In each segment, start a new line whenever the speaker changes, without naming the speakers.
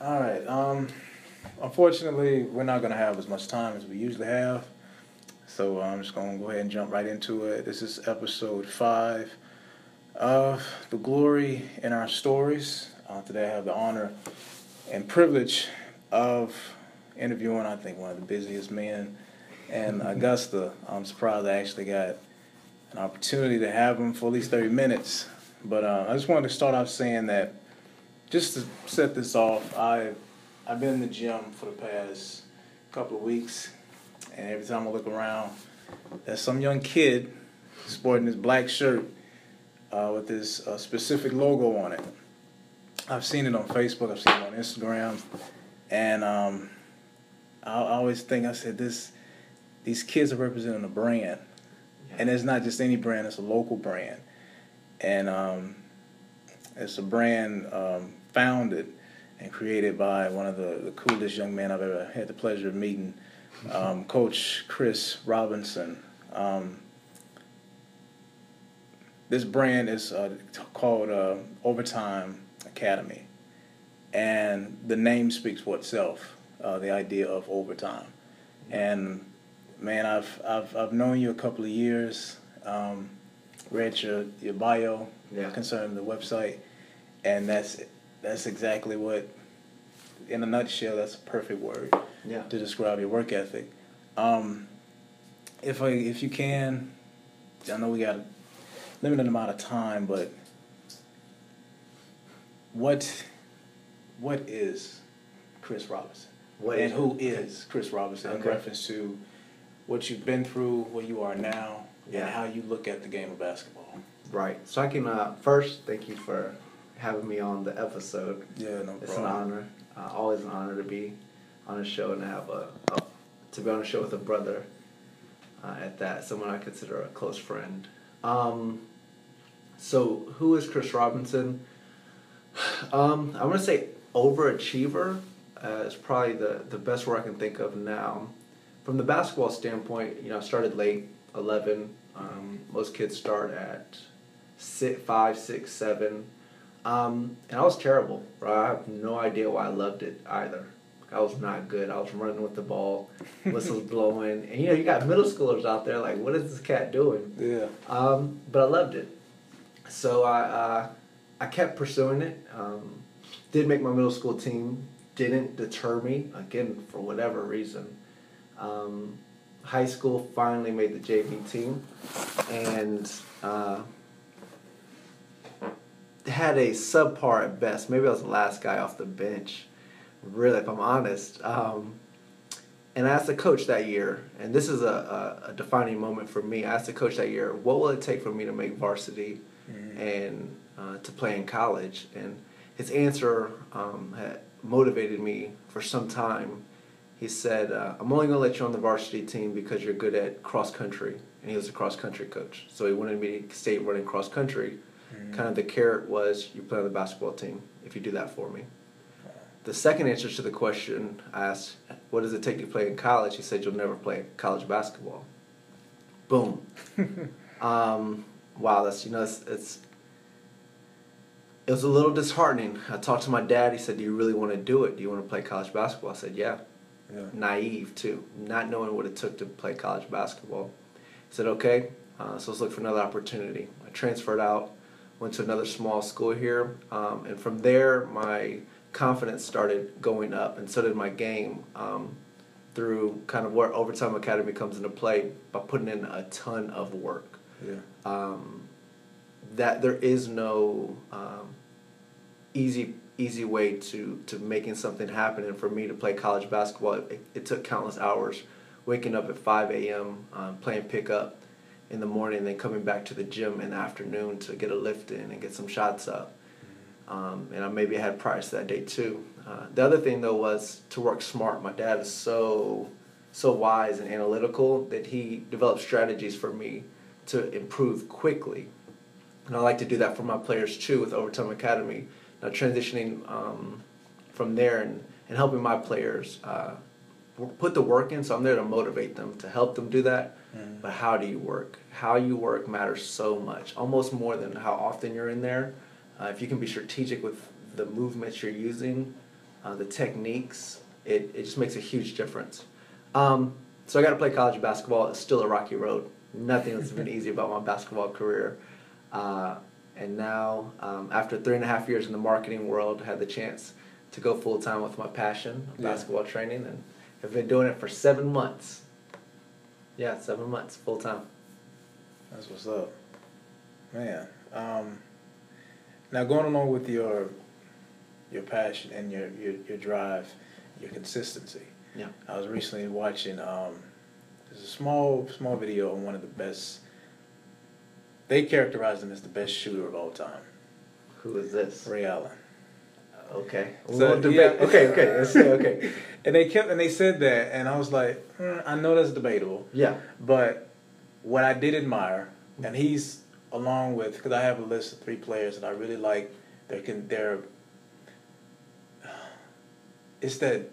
All right. Um, unfortunately, we're not gonna have as much time as we usually have, so I'm just gonna go ahead and jump right into it. This is episode five of the glory in our stories. Uh, today, I have the honor and privilege of interviewing, I think, one of the busiest men in Augusta. I'm surprised I actually got an opportunity to have him for at least 30 minutes. But uh, I just wanted to start off saying that just to set this off, I I've been in the gym for the past couple of weeks, and every time I look around, there's some young kid sporting this black shirt uh, with this uh, specific logo on it. I've seen it on Facebook, I've seen it on Instagram, and um, I, I always think I said this: these kids are representing a brand, and it's not just any brand; it's a local brand, and um, it's a brand um, founded and created by one of the, the coolest young men I've ever had the pleasure of meeting, um, Coach Chris Robinson. Um, this brand is uh, called uh, Overtime Academy, and the name speaks for itself. Uh, the idea of overtime, and man, I've I've I've known you a couple of years. Um, read your your bio
Yeah.
concerning the website, and that's that's exactly what, in a nutshell, that's a perfect word
Yeah.
to describe your work ethic. Um, if I, if you can, I know we got a limited amount of time, but what what is Chris Robinson?
What
and
is-
who is Chris Robinson in reference to what you've been through, where you are now,
Yeah.
and how you look at the game of basketball?
Right. So I can uh, first thank you for having me on the episode.
Yeah, no
It's
problem.
an honor. Uh, always an honor to be on a show and to have a, a to be on a show with a brother. Uh, at that, someone I consider a close friend. Um, so who is Chris Robinson? Um, I'm gonna say overachiever uh, is probably the the best word I can think of now. From the basketball standpoint, you know, I started late, eleven. Um, most kids start at six, five, six, seven. Um, and I was terrible, bro. I have no idea why I loved it either. I was not good. I was running with the ball, whistles blowing, and you know you got middle schoolers out there like, what is this cat doing?
Yeah.
Um, but I loved it, so I uh, I kept pursuing it. Um, did make my middle school team. Didn't deter me again for whatever reason. Um, high school finally made the JV team, and. Uh, had a subpar at best. Maybe I was the last guy off the bench, really, if I'm honest. Um, and I asked the coach that year, and this is a, a, a defining moment for me. I asked the coach that year, what will it take for me to make varsity and uh, to play in college? And his answer um, had motivated me for some time. He said, uh, I'm only going to let you on the varsity team because you're good at cross country. And he was a cross country coach. So he wanted me to stay running cross country. Kind of the carrot was you play on the basketball team if you do that for me. The second answer to the question I asked, What does it take to play in college? He said, You'll never play college basketball. Boom. um, wow, that's, you know, it's, it's, it was a little disheartening. I talked to my dad. He said, Do you really want to do it? Do you want to play college basketball? I said, Yeah.
Yeah.
Naive, too, not knowing what it took to play college basketball. He said, Okay, uh, so let's look for another opportunity. I transferred out, went to another small school here, um, and from there, my confidence started going up, and so did my game um, through kind of where Overtime Academy comes into play by putting in a ton of work
Yeah.
um, that there is no um, easy easy way to to making something happen. And for me to play college basketball, it, it took countless hours, waking up at five a.m. Um, playing pickup in the morning, then coming back to the gym in the afternoon to get a lift in and get some shots up. Um, and I maybe had practice that day too. Uh, the other thing though was to work smart. My dad is so so wise and analytical that he developed strategies for me to improve quickly. And I like to do that for my players too with Overtime Academy. Now transitioning um, from there and, and helping my players uh, put the work in. So I'm there to motivate them, to help them do that.
Mhm.
But how do you work? How you work matters so much, almost more than how often you're in there. Uh, if you can be strategic with the movements you're using, uh, the techniques. It, it just makes a huge difference. Um, so I got to play college basketball. It's still a rocky road. Nothing has been easy about my basketball career. Uh, and now, um, after three and a half years in the marketing world, I had the chance to go full time with my passion,
Yeah.
basketball training, and have been doing it for seven months. Yeah, seven months full time.
That's what's up, man. Um, now going along with your your passion and your your, your drive, your consistency.
Yeah.
I was recently watching. Um, there's a small small video on one of the best. They characterize him as the best shooter of all time,
Who is this?
Ray Allen.
Okay.
So,
We'll debate.
yeah.
Okay, okay. Let's say okay.
And they kept and they said that, and I was like, hmm, I know that's debatable,
Yeah.
but what I did admire, and he's along with because I have a list of three players that I really like. They can they're it's that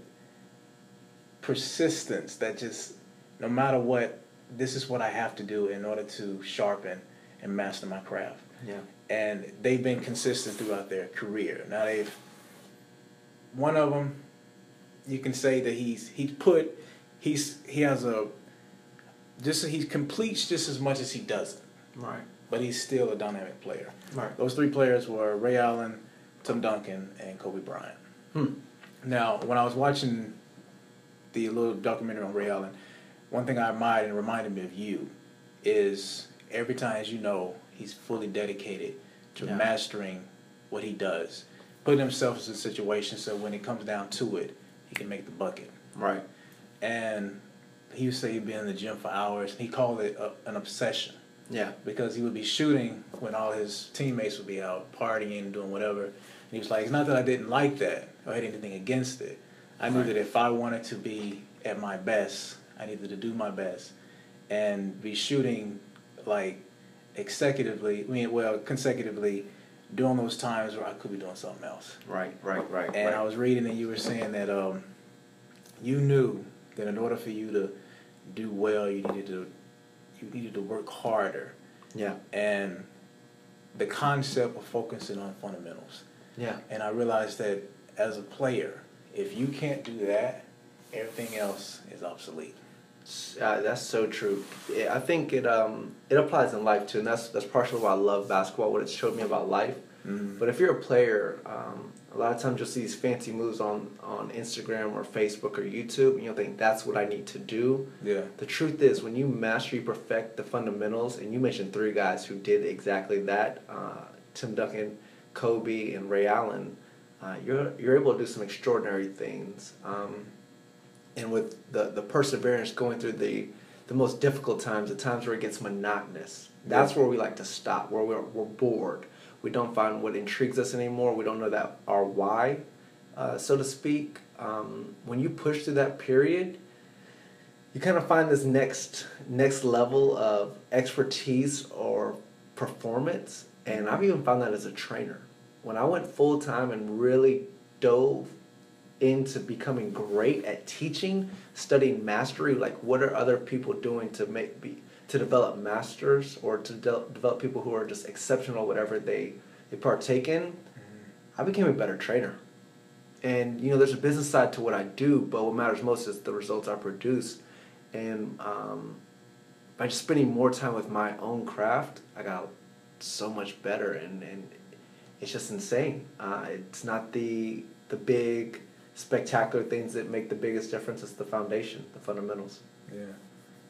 persistence that just no matter what, this is what I have to do in order to sharpen and master my craft.
Yeah.
And they've been consistent throughout their career. Now they've one of them, you can say that he's he's put he's he has a just he completes just as much as he doesn't,
Right.
but he's still a dynamic player.
Right.
Those three players were Ray Allen, Tim Duncan, and Kobe Bryant.
Hmm.
Now, when I was watching the little documentary on Ray Allen, one thing I admired and reminded me of you is every time, as you know, he's fully dedicated to
Yeah.
mastering what he does, putting himself in a situation so when it comes down to it, he can make the bucket.
Right.
And he would say he'd be in the gym for hours. He called it a, an obsession
Yeah.
because he would be shooting when all his teammates would be out partying, doing whatever. And he was like, it's not that I didn't like that or had anything against it. I knew
Right.
that if I wanted to be at my best, I needed to do my best and be shooting like consecutively, I mean, well, consecutively during those times where I could be doing something else.
Right. Right. Right.
And
right.
I was reading and you were saying that um, you knew that in order for you to do well, you needed to you needed to work harder
yeah.
and the concept of focusing on fundamentals.
Yeah.
And I realized that as a player, if you can't do that, everything else is obsolete.
Uh, that's so true. Yeah, I think it um it applies in life too, and that's that's partially why I love basketball. What it showed me about life.
Mhm.
But if you're a player, um, a lot of times you'll see these fancy moves on on Instagram or Facebook or YouTube, and you'll think that's what I need to do.
Yeah.
The truth is, when you master, you perfect the fundamentals, and you mentioned three guys who did exactly that: uh, Tim Duncan, Kobe, and Ray Allen. Uh, you're you're able to do some extraordinary things, um, and with the the perseverance going through the the most difficult times, the times where it gets monotonous. That's where we like to stop, where we're we're bored. We don't find what intrigues us anymore. We don't know that our why, uh, so to speak. Um, when you push through that period, you kind of find this next next level of expertise or performance and i've even found that as a trainer when i went full time and really dove into becoming great at teaching studying mastery like what are other people doing to make be to develop masters or to de- develop people who are just exceptional whatever they they partake in? I became a better trainer. And you know there's a business side to what i do but what matters most is the results i produce. And um, by just spending more time with my own craft i got so much better and, and it's just insane. Uh, it's not the the big spectacular things that make the biggest difference is the foundation the fundamentals
Yeah.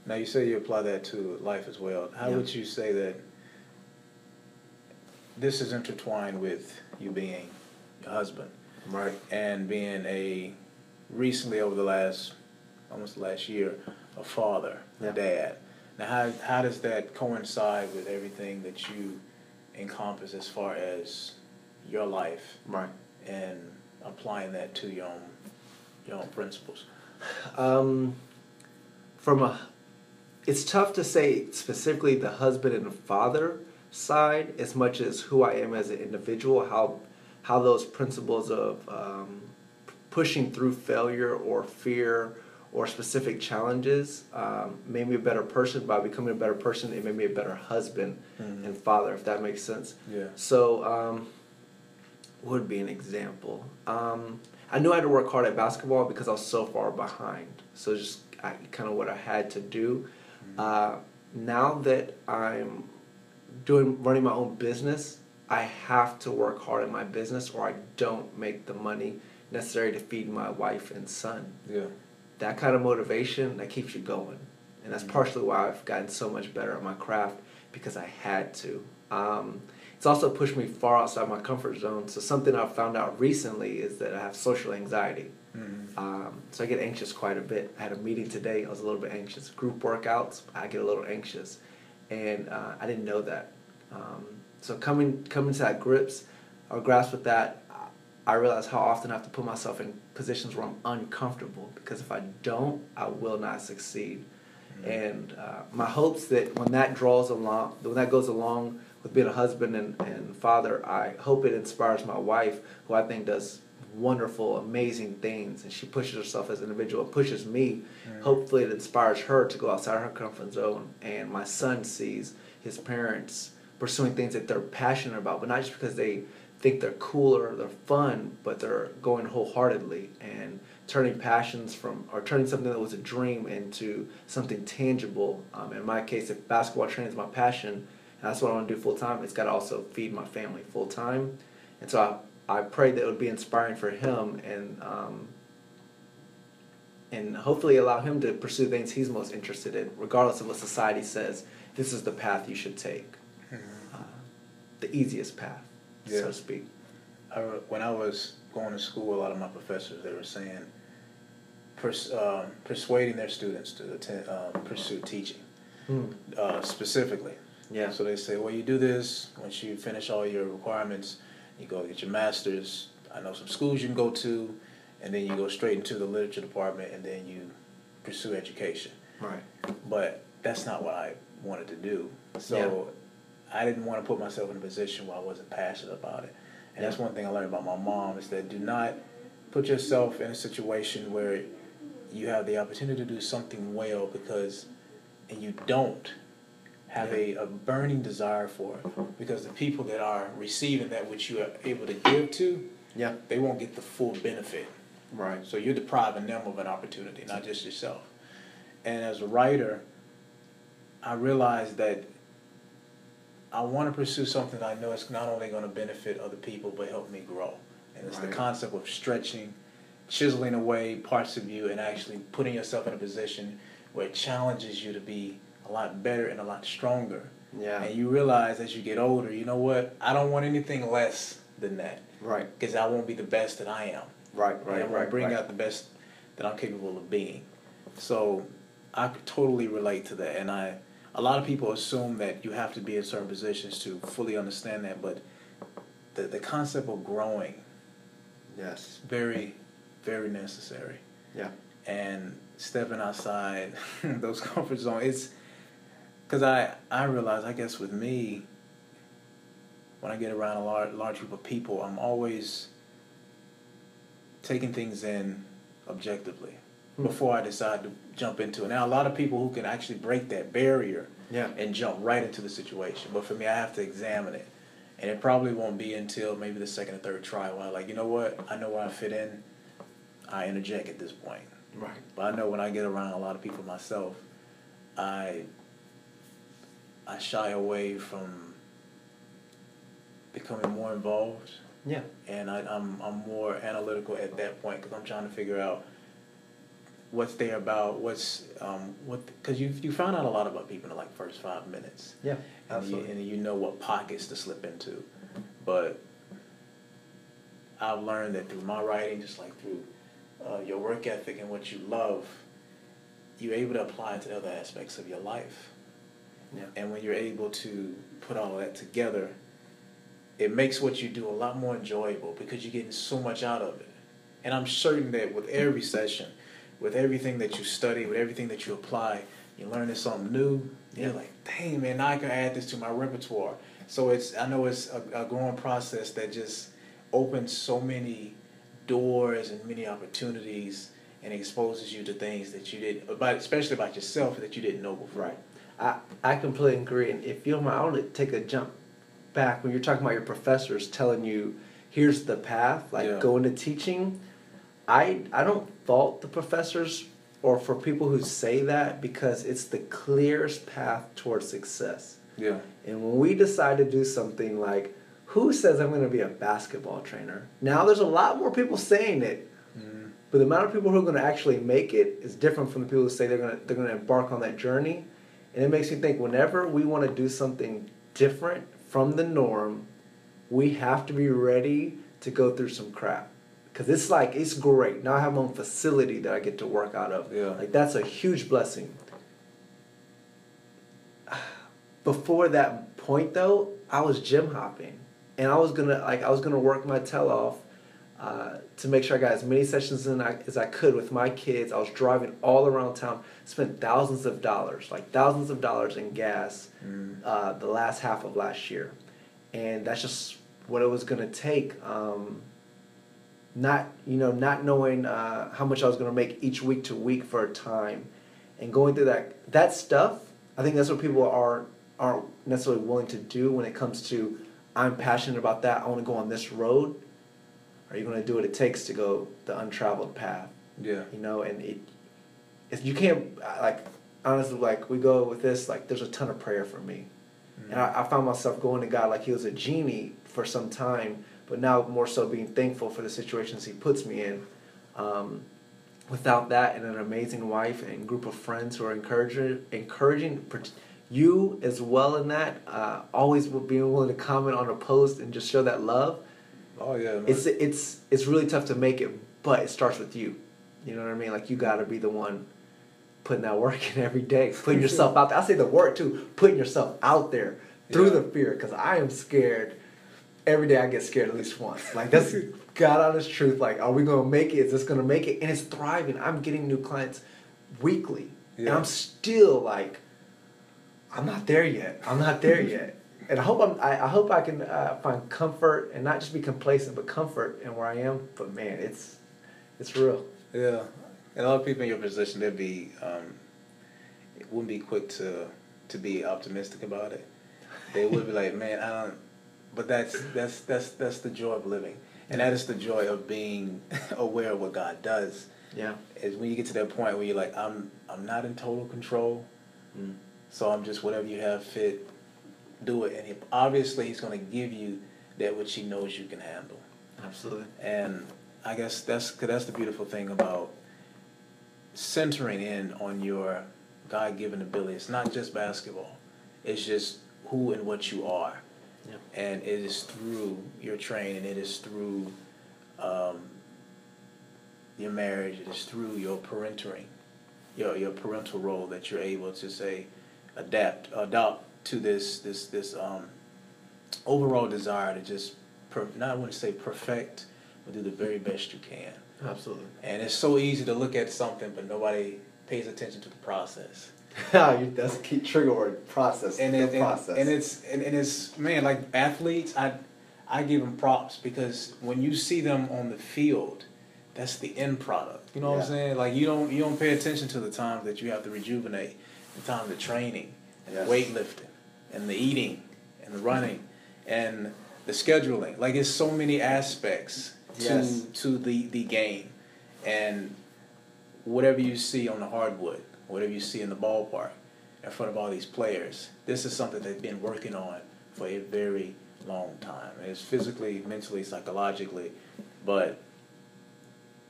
Now you say you apply that to life as well. How
Yeah.
would you say that this is intertwined with you being a husband
right
and being a recently over the last almost the last year a father,
Yeah.
a dad. Now how how does that coincide with everything that you encompass as far as your life
right
and applying that to your own your own principles?
um, from a it's tough to say specifically the husband and the father side as much as who I am as an individual how how those principles of um, pushing through failure or fear or specific challenges um, made me a better person by becoming a better person it made me a better husband
Mhm.
and father if that makes sense
Yeah.
so um, would be an example? Um, I knew I had to work hard at basketball because I was so far behind. So just kind of what I had to do. Mm-hmm. Uh, now that I'm doing running my own business, I have to work hard in my business or I don't make the money necessary to feed my wife and son.
Yeah.
That kind of motivation that keeps you going. And that's mm-hmm. partially why I've gotten so much better at my craft because I had to. Um, it's also pushed me far outside my comfort zone. So something I've found out recently is that I have social anxiety. Mm-hmm. Um, so I get anxious quite a bit. I had a meeting today. I was a little bit anxious. Group workouts, I get a little anxious, and uh, I didn't know that. Um, so coming coming to that grips or grasp with that, I realize how often I have to put myself in positions where I'm uncomfortable because if I don't, I will not succeed. Mm-hmm. And uh, my hopes that when that draws along, when that goes along with being a husband and, and father, I hope it inspires my wife, who I think does wonderful, amazing things, and she pushes herself as an individual, pushes me. Mm-hmm. Hopefully, it inspires her to go outside her comfort zone. And my son sees his parents pursuing things that they're passionate about, but not just because they think they're cool or they're fun, but they're going wholeheartedly and turning passions from or turning something that was a dream into something tangible. Um, in my case, if basketball training is my passion, that's what I want to do full time, it's got to also feed my family full time. And so I I prayed that it would be inspiring for him and um, and hopefully allow him to pursue things he's most interested in, regardless of what society says. This is the path you should take, mm-hmm. uh, the easiest path, yeah. so to speak.
I, when I was going to school, a lot of my professors they were saying, pers- uh, persuading their students to attend, uh, pursue teaching, mm. specifically.
Yeah.
So they say, well, you do this once you finish all your requirements you go get your master's. I know some schools you can go to, and then you go straight into the literature department, and then you pursue education.
Right.
But that's not what I wanted to do. So yeah. I didn't want to put myself in a position where I wasn't passionate about it. And yeah. that's one thing I learned about my mom is that do not put yourself in a situation where you have the opportunity to do something well because and you don't have a, a burning desire for it uh-huh. because the people that are receiving that which you are able to give to,
yeah,
they won't get the full benefit.
Right.
So you're depriving them of an opportunity, not just yourself. And as a writer, I realized that I want to pursue something I know it's not only going to benefit other people but help me grow. And it's right. the concept of stretching, chiseling away parts of you, and actually putting yourself in a position where it challenges you to be a lot better and a lot stronger.
Yeah.
And you realize as you get older, you know what? I don't want anything less than that.
Right.
Because I won't be the best that I am.
Right, right,
and
right.
bring
right.
out the best that I'm capable of being. So I totally relate to that. And I, a lot of people assume that you have to be in certain positions to fully understand that, but the, the concept of growing,
yes,
very, very necessary.
Yeah.
And stepping outside those comfort zones, it's because I I realize I guess with me when I get around a large large group of people, I'm always taking things in objectively mm-hmm. before I decide to jump into it. Now a lot of people who can actually break that barrier
yeah.
and jump right into the situation, but for me I have to examine it. And it probably won't be until maybe the second or third try where I'm like, you know what, I know where I fit in. I interject at this point.
Right.
But I know when I get around a lot of people myself, I I shy away from becoming more involved.
Yeah.
And I, I'm I'm more analytical at that point because I'm trying to figure out what's there about what's um what because you you find out a lot about people in the like first five minutes.
Yeah.
And you, and you know what pockets to slip into, but I've learned that through my writing, just like through uh, your work ethic and what you love, you're able to apply it to other aspects of your life.
Yeah.
And when you're able to put all that together, it makes what you do a lot more enjoyable because you're getting so much out of it. And I'm certain that with every session, with everything that you study, with everything that you apply, you're learning something new. Yeah. You're like, dang man, now I can add this to my repertoire. So it's I know it's a, a growing process that just opens so many doors and many opportunities and exposes you to things that you didn't about especially about yourself that you didn't know before.
Right. I, I completely agree. And if you don't mind, I want to take a jump back when you're talking about your professors telling you here's the path, like
Yeah.
go into teaching. I I don't fault the professors or for people who say that because it's the clearest path towards success.
Yeah.
And when we decide to do something like, who says I'm going to be a basketball trainer? Now there's a lot more people saying it,
Mm.
but the amount of people who are going to actually make it is different from the people who say they're going to they're going to embark on that journey. And it makes me think whenever we want to do something different from the norm, we have to be ready to go through some crap. Cause it's like it's great. Now I have my own facility that I get to work out of.
Yeah.
Like that's a huge blessing. Before that point though, I was gym hopping. And I was gonna like I was gonna work my tail off uh, to make sure I got as many sessions in I, as I could with my kids. I was driving all around town, spent thousands of dollars, like thousands of dollars in gas,
Mm.
uh, the last half of last year, and that's just what it was gonna take. Um, not you know not knowing uh, how much I was gonna make each week to week for a time, and going through that that stuff. I think that's what people are aren't necessarily willing to do when it comes to I'm passionate about that. I want to go on this road. Are you going to do what it takes to go the untraveled path?
Yeah.
You know, and it, if you can't like honestly like we go with this like there's a ton of prayer for me, and I, I found myself going to God like He was a genie for some time, but now more so being thankful for the situations He puts me in. Um, without that, and an amazing wife and group of friends who are encouraging, encouraging you as well in that, uh, always being willing to comment on a post and just show that love.
Oh yeah. man.
It's it's it's really tough to make it, but it starts with you. You know what I mean? Like you got to be the one putting that work in every day, putting yourself out there. I say the work too, putting yourself out there through
Yeah.
the fear, because I am scared. Every day I get scared at least once. Like that's God honest truth. Like, are we gonna make it? Is this gonna make it? And it's thriving. I'm getting new clients weekly, and I'm still like, I'm not there yet. I'm not there yet. And I hope I'm. I, I hope I can uh, find comfort and not just be complacent, but comfort in where I am. But man, it's it's real.
Yeah, and a lot of people in your position, they'd be, um, it wouldn't be quick to to be optimistic about it. They would be like, man, I don't. But that's that's that's that's the joy of living, and that is the joy of being aware of what God does.
Yeah.
Is when you get to that point where you're like, I'm I'm not in total control,
Mm.
so I'm just whatever you have fit, do it. And he, obviously, He's going to give you that which He knows you can handle.
Absolutely.
And I guess that's that's the beautiful thing about centering in on your God given ability. It's not just basketball. It's just who and what you are.
Yeah.
And it is through your training, it is through um, your marriage, it is through your parenting, your your parental role that you're able to say adapt adopt to this this this um, overall desire to just per, not want to say perfect, but do the very best you can.
Absolutely.
And it's so easy to look at something, but nobody pays attention to the process.
That's a key trigger word. Process.
And, it, and,
process.
and it's and, and it's man like athletes, I I give them props because when you see them on the field, that's the end product. You know what I'm saying? Like you don't you don't pay attention to the time that you have to rejuvenate, the time the training, and
Yes.
weightlifting, and the eating, and the running, and the scheduling. Like it's so many aspects to
Yes.
to the the game, and whatever you see on the hardwood, whatever you see in the ballpark, in front of all these players, this is something they've been working on for a very long time. It's physically, mentally, psychologically, but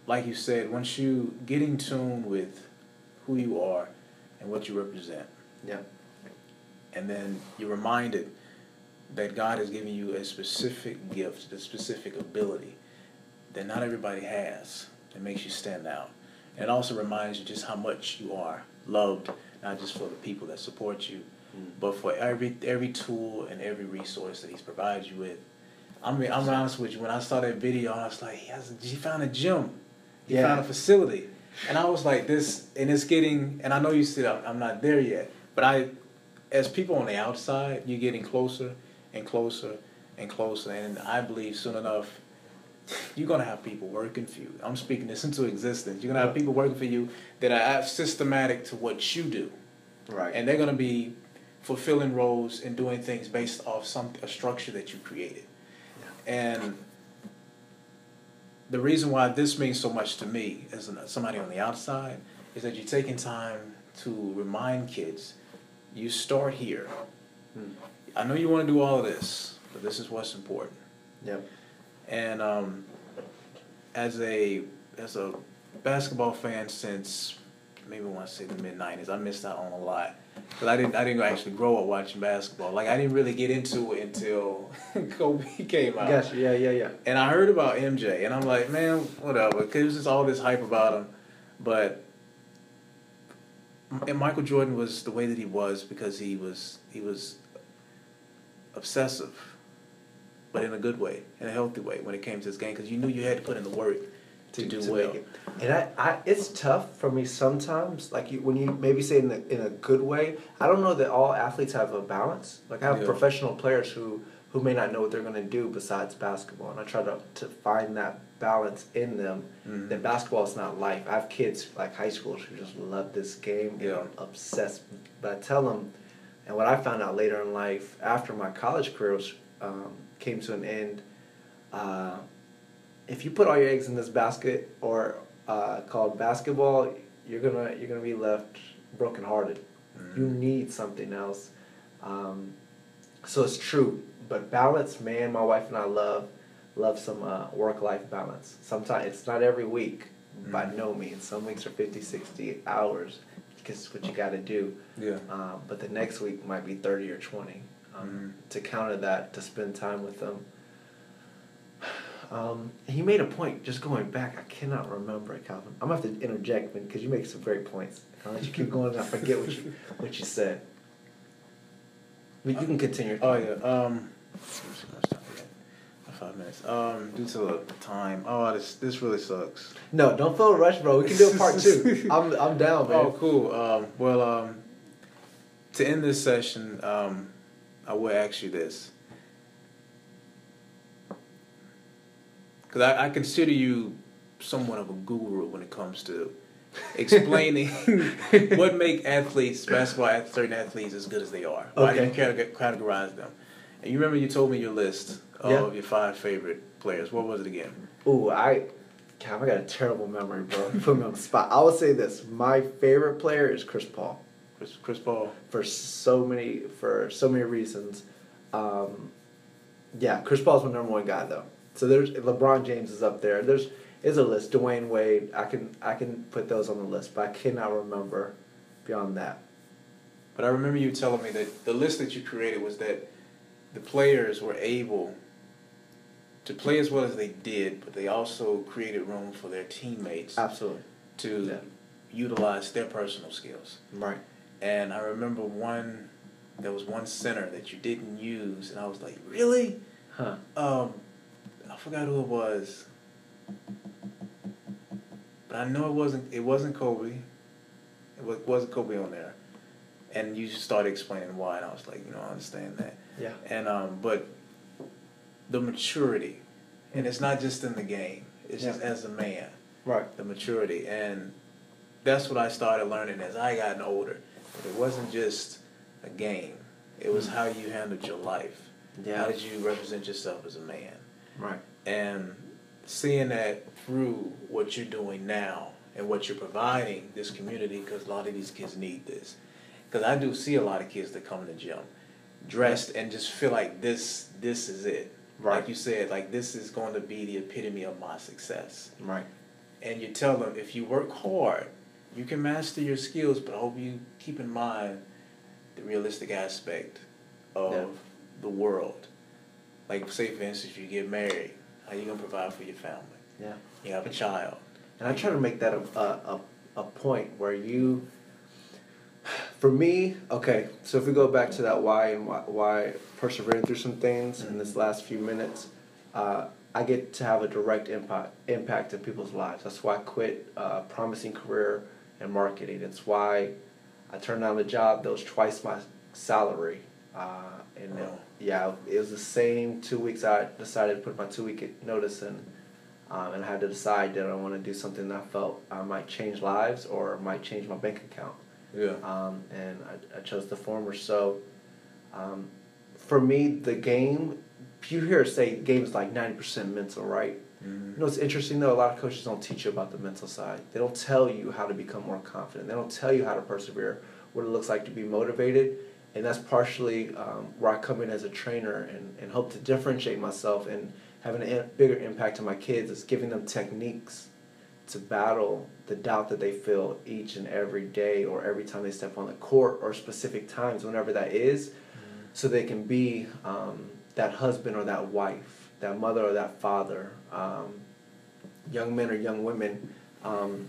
like you said, once you get in tune with who you are and what you represent,
yeah.
And then you're reminded that God has given you a specific gift, a specific ability that not everybody has. It makes you stand out. And it also reminds you just how much you are loved, not just for the people that support you, mm. but for every every tool and every resource that He's provided you with. I mean, I'm honest with you. When I saw that video, I was like, he, has he found a gym. He
Yeah.
found a facility. And I was like, this, and it's getting, and I know you said I'm not there yet, but I, as people on the outside, you're getting closer and closer and closer. And I believe soon enough, you're going to have people working for you. I'm speaking this into existence. You're going to have people working for you that are systematic to what you do.
Right.
And they're going to be fulfilling roles and doing things based off some a structure that you created. Yeah. And the reason why this means so much to me as somebody on the outside is that you're taking time to remind kids you start here.
Hmm.
I know you want to do all of this, but this is what's important.
Yep.
And um, as a as a basketball fan since maybe I want to say the mid '90s, I missed out on a lot because I didn't I didn't actually grow up watching basketball. Like I didn't really get into it until Kobe came out.
Gotcha. Yeah, yeah, yeah.
And I heard about MJ, and I'm like, man, whatever, because there's all this hype about him. But and Michael Jordan was the way that he was because he was he was obsessive, but in a good way, in a healthy way when it came to his game, because you knew you had to put in the work to, do well.
it. And I, I, it's tough for me sometimes. Like you, when you maybe say in the, in a good way. I don't know that all athletes have a balance. Like I have
Yeah.
professional players who who may not know what they're going to do besides basketball, and I try to to find that balance in them.
Mhm.
That basketball is not life. I have kids like high schoolers who just love this game and
Yeah.
are obsessed. But I tell them, and what I found out later in life after my college career was, um, came to an end. Uh, if you put all your eggs in this basket or uh, called basketball, you're gonna you're gonna be left brokenhearted. You
Mhm.
need something else. Um, so it's true, but balance, man. My wife and I love love some uh, work life balance. Sometimes it's not every week, by
Mhm.
no means. Some weeks are 50, 60 hours because it's what you got to do.
Yeah.
Um, but the next week might be 30 or 20. Um,
Mhm.
To counter that, to spend time with them. Um, he made a point, just going back, I cannot remember it, Calvin. I'm going to have to interject because you make some great points. I'll let you keep going and I forget what you, what you said. But you can continue.
Oh yeah. Um, let me see how much time we got. Five minutes. Um, due to the time. Oh, this this really sucks.
No, don't feel rushed, bro. We can do a part two. I'm, I'm down, man.
Oh, cool. Um, well, um, to end this session, um, I will ask you this. Because I, I consider you somewhat of a guru when it comes to explaining what make athletes, basketball athletes, certain athletes as good as they are. Why do you categ- categorize them? And you remember you told me your list of
Yeah.
your five favorite players. What was it again?
Ooh, I, Calvin, I got a terrible memory, bro. Put me on the spot. I will say this: my favorite player is Chris Paul.
Chris, Chris Paul.
for so many for so many reasons. Um, yeah, Chris Paul's my number one guy though. So there's LeBron James is up there. There's is a list. Dwyane Wade. I can I can put those on the list, but I cannot remember beyond that.
But I remember you telling me that the list that you created was that the players were able to play as well as they did, but they also created room for their teammates
Absolutely.
to
Yeah.
utilize their personal skills.
Right.
And I remember one, there was one center that you didn't use, and I was like, really?
Huh.
Um, I forgot who it was, but I know it wasn't. It wasn't Kobe. It was, wasn't Kobe on there, and you started explaining why, and I was like, you know, I understand that.
Yeah.
And um, but the maturity, and it's not just in the game. It's just as a man,
Right.
the maturity, and that's what I started learning as I gotten older. It wasn't just a game. It was
Mm.
how you handled your life.
Yeah.
How did you represent yourself as a man?
Right.
and seeing that through what you're doing now and what you're providing this community because a lot of these kids need this because i do see a lot of kids that come to the gym dressed and just feel like this this is it
Right.
like you said like this is going to be the epitome of my success
Right.
and you tell them if you work hard you can master your skills but i hope you keep in mind the realistic aspect of
Yeah.
the world like say for instance you get married how you gonna provide for your family
Yeah.
you have a child
And I try to make that a, a, a, a point where you, for me, okay, so if we go back to that why and why, why persevering through some things in this last few minutes, uh, I get to have a direct impact, impact in people's lives. That's why I quit a promising career in marketing. It's why I turned down a job that was twice my salary. Uh, and
Wow.
yeah, it was the same two weeks I decided to put my two week notice in. Um, and I had to decide that I want to do something that I felt uh, might change lives or might change my bank account.
Yeah
Um, and I, I chose the former. So um, for me, the game, you hear say is like 90% mental, right? You know, it's interesting though. A lot of coaches don't teach you about the mental side. They don't tell you how to become more confident. They don't tell you how to persevere. What it looks like to be motivated, and that's partially um, where I come in as a trainer and, and hope to differentiate myself and having a bigger impact on my kids is giving them techniques to battle the doubt that they feel each and every day or every time they step on the court or specific times, whenever that is, mm-hmm. so they can be um, that husband or that wife, that mother or that father, um, young men or young women, um,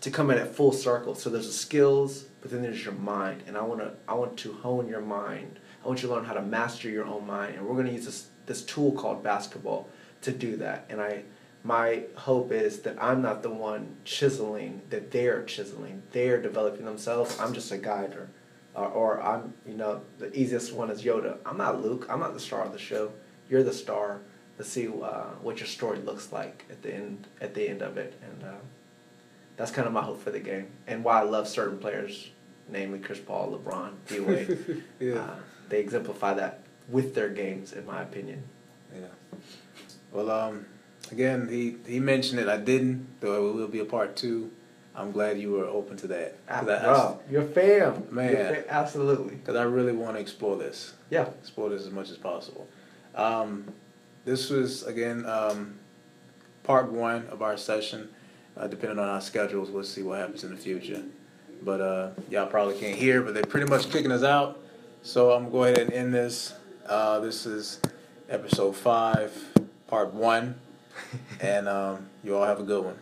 to come in at full circle. So there's the skills, but then there's your mind, and I want to I want to hone your mind. I want you to learn how to master your own mind, and we're going to use this this tool called basketball to do that. And I my hope is that I'm not the one chiseling, that they're chiseling, they're developing themselves. I'm just a guider. Or, or I'm, you know, the easiest one is Yoda. I'm not Luke. I'm not the star of the show. You're the star. Let's see uh, what your story looks like at the end. At the end of it, and uh, that's kind of my hope for the game, and why I love certain players, namely Chris Paul, LeBron, D Wade. yeah. Uh, they exemplify that with their games, in my opinion.
Yeah. Well, um, again, he he mentioned it. I didn't, though it will be a part two. I'm glad you were open to that.
Bro, you're fam, man. You're fam. Absolutely.
Because I really want to explore this.
Yeah.
Explore this as much as possible. Um, this was again um, part one of our session. Uh, depending on our schedules, we'll see what happens in the future. But uh, y'all probably can't hear, but they're pretty much kicking us out. So I'm gonna go ahead and end this. Uh, this is episode five, part one, and um, you all have a good one.